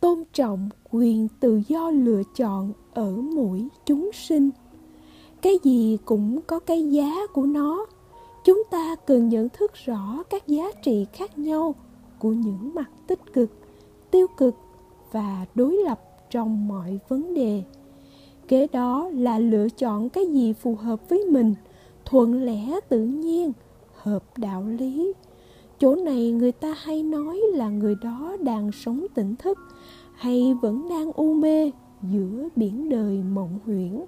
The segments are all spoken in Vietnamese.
tôn trọng quyền tự do lựa chọn ở mỗi chúng sinh. Cái gì cũng có cái giá của nó. Chúng ta cần nhận thức rõ các giá trị khác nhau của những mặt tích cực, tiêu cực và đối lập trong mọi vấn đề. Kế đó là lựa chọn cái gì phù hợp với mình, thuận lẽ, tự nhiên, hợp đạo lý chỗ này người ta hay nói là người đó đang sống tỉnh thức hay vẫn đang u mê giữa biển đời mộng huyễn.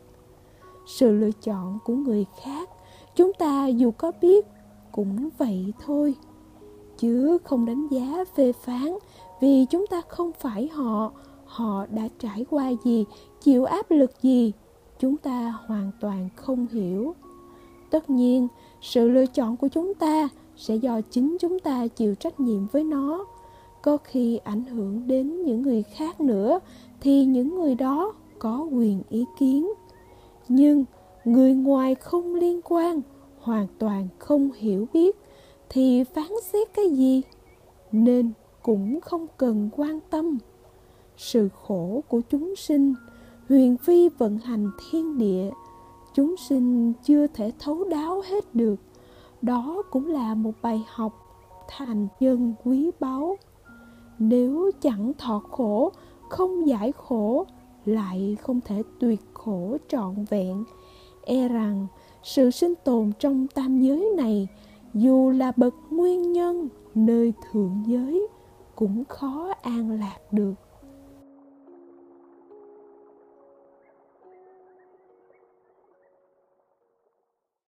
Sự lựa chọn của người khác, chúng ta dù có biết cũng vậy thôi. Chứ không đánh giá phê phán vì chúng ta không phải họ họ đã trải qua gì, chịu áp lực gì, chúng ta hoàn toàn không hiểu tất nhiên, sự lựa chọn của chúng ta sẽ do chính chúng ta chịu trách nhiệm với nó. Có khi ảnh hưởng đến những người khác nữa thì những người đó có quyền ý kiến. Nhưng người ngoài không liên quan, hoàn toàn không hiểu biết thì phán xét cái gì nên cũng không cần quan tâm. Sự khổ của chúng sinh, huyền phi vận hành thiên địa chúng sinh chưa thể thấu đáo hết được. Đó cũng là một bài học thành nhân quý báu. Nếu chẳng thọ khổ, không giải khổ, lại không thể tuyệt khổ trọn vẹn. E rằng, sự sinh tồn trong tam giới này, dù là bậc nguyên nhân nơi thượng giới, cũng khó an lạc được.